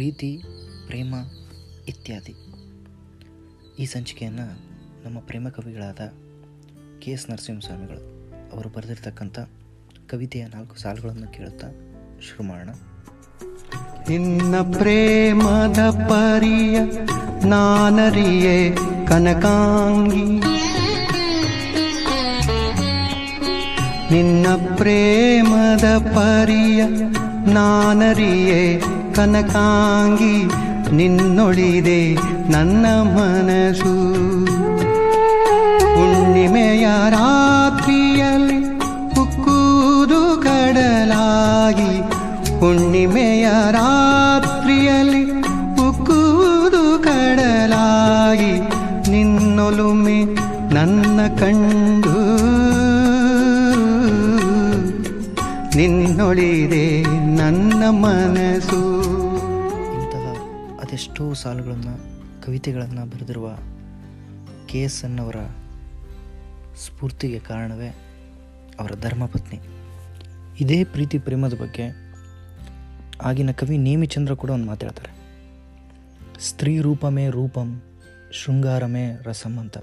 ಪ್ರೀತಿ, ಪ್ರೇಮ ಇತ್ಯಾದಿ. ಈ ಸಂಚಿಕೆಯನ್ನು ನಮ್ಮ ಪ್ರೇಮ ಕವಿಗಳಾದ ಕೆ ಎಸ್ ನರಸಿಂಹಸ್ವಾಮಿಗಳು ಅವರು ಬರೆದಿರ್ತಕ್ಕಂಥ ಕವಿತೆಯ ನಾಲ್ಕು ಸಾಲುಗಳನ್ನು ಕೇಳುತ್ತಾ ಶುರು ಮಾಡೋಣ. ನಿನ್ನ ಪ್ರೇಮದ ಪರಿಯ ನಾನರಿಯೇ ಕನಕಾಂಗಿ. ನಿನ್ನ ಪ್ರೇಮದ ಪರಿಯ ನಾನರಿಯೇ ಕನಕಾಂಗಿ, ನಿನ್ನೊಳಿದೆ ನನ್ನ ಮನಸ್ಸು. ಹುಣ್ಣಿಮೆಯ ರಾತ್ರಿಯಲ್ಲಿ ಉಕ್ಕೂದು ಕಡಲಾಗಿ, ಹುಣ್ಣಿಮೆಯ ರಾತ್ರಿಯಲ್ಲಿ ಉಕ್ಕೂದು ಕಡಲಾಗಿ, ನಿನ್ನೊಲುಮೆ ನನ್ನ ಕಂಡು ನಿನ್ನೊಳಿದೆ ನನ್ನ ಮನಸ್ಸು. ಇಂತಹ ಅದೆಷ್ಟೋ ಸಾಲುಗಳನ್ನು, ಕವಿತೆಗಳನ್ನು ಬರೆದಿರುವ ಕೆ ಎಸ್ ಅನ್ನವರ ಸ್ಫೂರ್ತಿಗೆ ಕಾರಣವೇ ಅವರ ಧರ್ಮಪತ್ನಿ. ಇದೇ ಪ್ರೀತಿ ಪ್ರೇಮದ ಬಗ್ಗೆ ಆಗಿನ ಕವಿ ನೇಮಿಚಂದ್ರ ಕೂಡ ಒಂದು ಮಾತಾಡ್ತಾರೆ ಸ್ತ್ರೀ ರೂಪಮೇ ರೂಪಂ, ಶೃಂಗಾರಮೇ ರಸಂ ಅಂತ.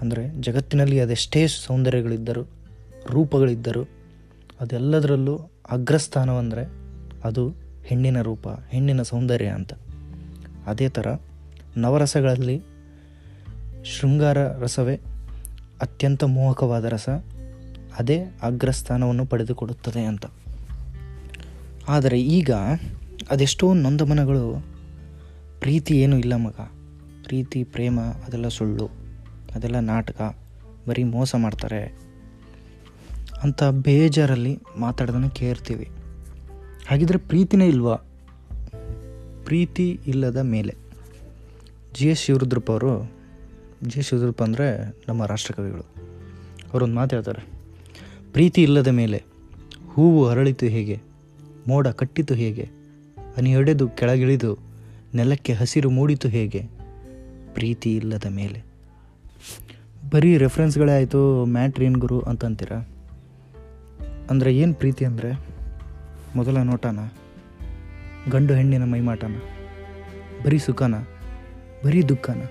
ಅಂದರೆ ಜಗತ್ತಿನಲ್ಲಿ ಅದೆಷ್ಟೇ ಸೌಂದರ್ಯಗಳಿದ್ದರೂ, ರೂಪಗಳಿದ್ದರೂ ಅದೆಲ್ಲದರಲ್ಲೂ ಅಗ್ರಸ್ಥಾನವಂದರೆ ಅದು ಹೆಣ್ಣಿನ ರೂಪ, ಹೆಣ್ಣಿನ ಸೌಂದರ್ಯ ಅಂತ. ಅದೇ ಥರ ನವರಸಗಳಲ್ಲಿ ಶೃಂಗಾರ ರಸವೇ ಅತ್ಯಂತ ಮೋಹಕವಾದ ರಸ. ಅದೇ ಅಗ್ರಸ್ಥಾನವನ್ನು ಪಡೆದುಕೊಡುತ್ತದೆ ಅಂತ. ಆದರೆ ಈಗ ಅದೆಷ್ಟೋ ನೊಂದಮನಗಳು, ಪ್ರೀತಿ ಏನೂ ಇಲ್ಲ ಮಗ. ಪ್ರೀತಿ, ಪ್ರೇಮ ಅದೆಲ್ಲ ಸುಳ್ಳು. ಅದೆಲ್ಲ ನಾಟಕ. ಬರೀ ಮೋಸ ಮಾಡ್ತಾರೆ. ಅಂತ ಬೇಜಾರಲ್ಲಿ ಮಾತಾಡೋದನ್ನು ಕೇಳ್ತೀವಿ. ಹಾಗಿದ್ರೆ ಪ್ರೀತಿನೇ ಇಲ್ವಾ? ಪ್ರೀತಿ ಇಲ್ಲದ ಮೇಲೆ. ಜಿ ಎಸ್ ಶಿವರುದ್ರಪ್ಪ ಅವರು, ಜಿ ಎಸ್ ಶಿವರುದ್ರಪ್ಪ ಅಂದರೆ ನಮ್ಮ ರಾಷ್ಟ್ರಕವಿಗಳು. ಅವರೊಂದು ಹೇಳ್ತಾರೆ. ಪ್ರೀತಿ ಇಲ್ಲದ ಮೇಲೆ ಹೂವು ಅರಳಿತು ಹೇಗೆ, ಮೋಡ ಕಟ್ಟಿತು ಹೇಗೆ ಹನಿಯೊಡೆದು ಕೆಳಗಿಳಿದು ನೆಲಕ್ಕೆ ಹಸಿರು ಮೂಡಿತು ಹೇಗೆ, ಪ್ರೀತಿ ಇಲ್ಲದ ಮೇಲೆ. ಬರೀ ರೆಫರೆನ್ಸ್ಗಳೇ ಆಯಿತು ಮ್ಯಾಟ್ರಿನ್ ಗುರು ಅಂತಂತೀರ? ಅಂದರೆ ಏನು ಪ್ರೀತಿ ಅಂದರೆ? ಮೊದಲ ನೋಟನ? ಗಂಡು ಹೆಣ್ಣಿನ ಮೈಮಾಟನ? ಬರೀ ಸುಖನ? ಬರೀ ದುಃಖನ?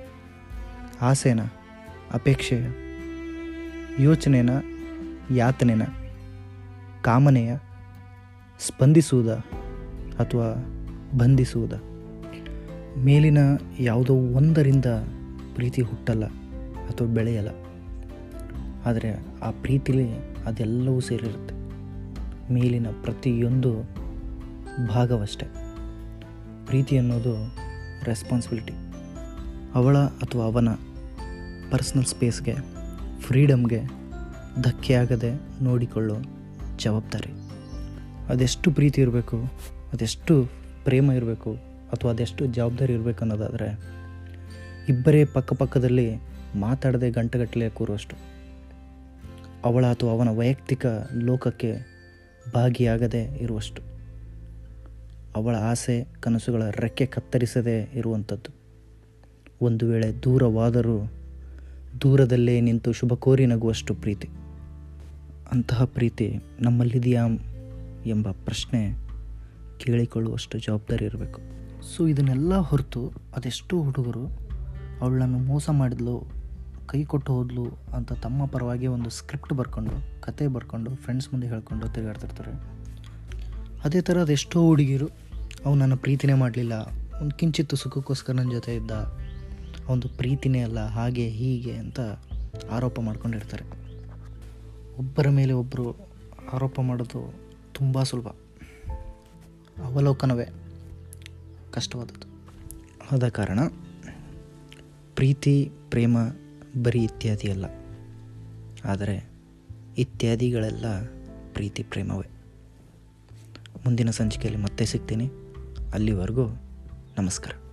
ಆಸೆನ? ಅಪೇಕ್ಷೆಯ? ಯೋಚನೆನ? ಯಾತನೆನ? ಕಾಮನೆಯ? ಸ್ಪಂದಿಸುವುದ? ಅಥವಾ ಬಂಧಿಸುವುದ? ಮೇಲಿನ ಯಾವುದೋ ಒಂದರಿಂದ ಪ್ರೀತಿ ಹುಟ್ಟಲ್ಲ ಅಥವಾ ಬೆಳೆಯಲ್ಲ. ಆದರೆ ಆ ಪ್ರೀತಿಲಿ ಅದೆಲ್ಲವೂ ಸೇರಿರುತ್ತೆ. ಮೇಲಿನ ಪ್ರತಿಯೊಂದು ಭಾಗವಷ್ಟೆ. ಪ್ರೀತಿ ಅನ್ನೋದು ರೆಸ್ಪಾನ್ಸಿಬಿಲಿಟಿ ಅವಳ ಅಥವಾ ಅವನ ಪರ್ಸ್ನಲ್ ಸ್ಪೇಸ್ಗೆ ಫ್ರೀಡಮ್ಗೆ ಧಕ್ಕೆಯಾಗದೆ ನೋಡಿಕೊಳ್ಳೋ ಜವಾಬ್ದಾರಿ. ಅದೆಷ್ಟು ಪ್ರೀತಿ ಇರಬೇಕು, ಅದೆಷ್ಟು ಪ್ರೇಮ ಇರಬೇಕು, ಅಥವಾ ಅದೆಷ್ಟು ಜವಾಬ್ದಾರಿ ಇರಬೇಕು ಅನ್ನೋದಾದರೆ, ಇಬ್ಬರೇ ಪಕ್ಕಪಕ್ಕದಲ್ಲಿ ಮಾತಾಡದೆ ಗಂಟೆಗಟ್ಟಲೆ ಕೂರುವಷ್ಟು. ಅವಳ ಅಥವಾ ಅವನ ವೈಯಕ್ತಿಕ ಲೋಕಕ್ಕೆ ಭಾಗಿಯಾಗದೆ ಇರುವಷ್ಟು. ಅವಳ ಆಸೆ ಕನಸುಗಳ ರೆಕ್ಕೆ ಕತ್ತರಿಸದೇ ಇರುವಂಥದ್ದು. ಒಂದು ವೇಳೆ ದೂರವಾದರೂ ದೂರದಲ್ಲೇ ನಿಂತು ಶುಭ ಕೋರಿ ನಗುವಷ್ಟು ಪ್ರೀತಿ. ಅಂತಹ ಪ್ರೀತಿ ನಮ್ಮಲ್ಲಿದೆಯಾ ಎಂಬ ಪ್ರಶ್ನೆ ಕೇಳಿಕೊಳ್ಳುವಷ್ಟು ಜವಾಬ್ದಾರಿ ಇರಬೇಕು. ಸೊ ಇದನ್ನೆಲ್ಲ ಹೊರತು ಅದೆಷ್ಟೋ ಹುಡುಗರು ಅವಳನ್ನು ಮೋಸ ಮಾಡಿದ್ಲು ಕೈ ಕೊಟ್ಟು ಹೋದ್ಲು ಅಂತ ತಮ್ಮ ಪರವಾಗಿ ಒಂದು ಸ್ಕ್ರಿಪ್ಟ್ ಬರ್ಕೊಂಡು, ಕತೆ ಬರ್ಕೊಂಡು ಫ್ರೆಂಡ್ಸ್ ಮುಂದೆ ಹೇಳ್ಕೊಂಡು ತಿರುಗಾಡ್ತಿರ್ತಾರೆ. ಅದೇ ಥರ ಅದೆಷ್ಟೋ ಹುಡುಗಿರು ಅವು ನನ್ನ ಪ್ರೀತಿನೇ ಮಾಡಲಿಲ್ಲ. ಒಂದು ಕಿಂಚಿತ್ತು ಸುಖಕ್ಕೋಸ್ಕರ ನನ್ನ ಜೊತೆ ಇದ್ದ. ಒಂದು ಪ್ರೀತಿನೇ ಅಲ್ಲ, ಹಾಗೆ, ಹೀಗೆ ಅಂತ ಆರೋಪ ಮಾಡ್ಕೊಂಡಿರ್ತಾರೆ. ಒಬ್ಬರ ಮೇಲೆ ಒಬ್ಬರು ಆರೋಪ ಮಾಡೋದು ತುಂಬ ಸುಲಭ. ಅವಲೋಕನವೇ ಕಷ್ಟವಾದದ್ದು. ಆದ ಕಾರಣ ಪ್ರೀತಿ, ಪ್ರೇಮ ಬರೀ ಇತ್ಯಾದಿ ಅಲ್ಲ. ಆದರೆ ಇತ್ಯಾದಿಗಳೆಲ್ಲ ಪ್ರೀತಿ ಪ್ರೇಮವೇ. ಮುಂದಿನ ಸಂಚಿಕೆಯಲ್ಲಿ ಮತ್ತೆ ಸಿಗ್ತೀನಿ. ಅಲ್ಲಿವರೆಗೂ ನಮಸ್ಕಾರ.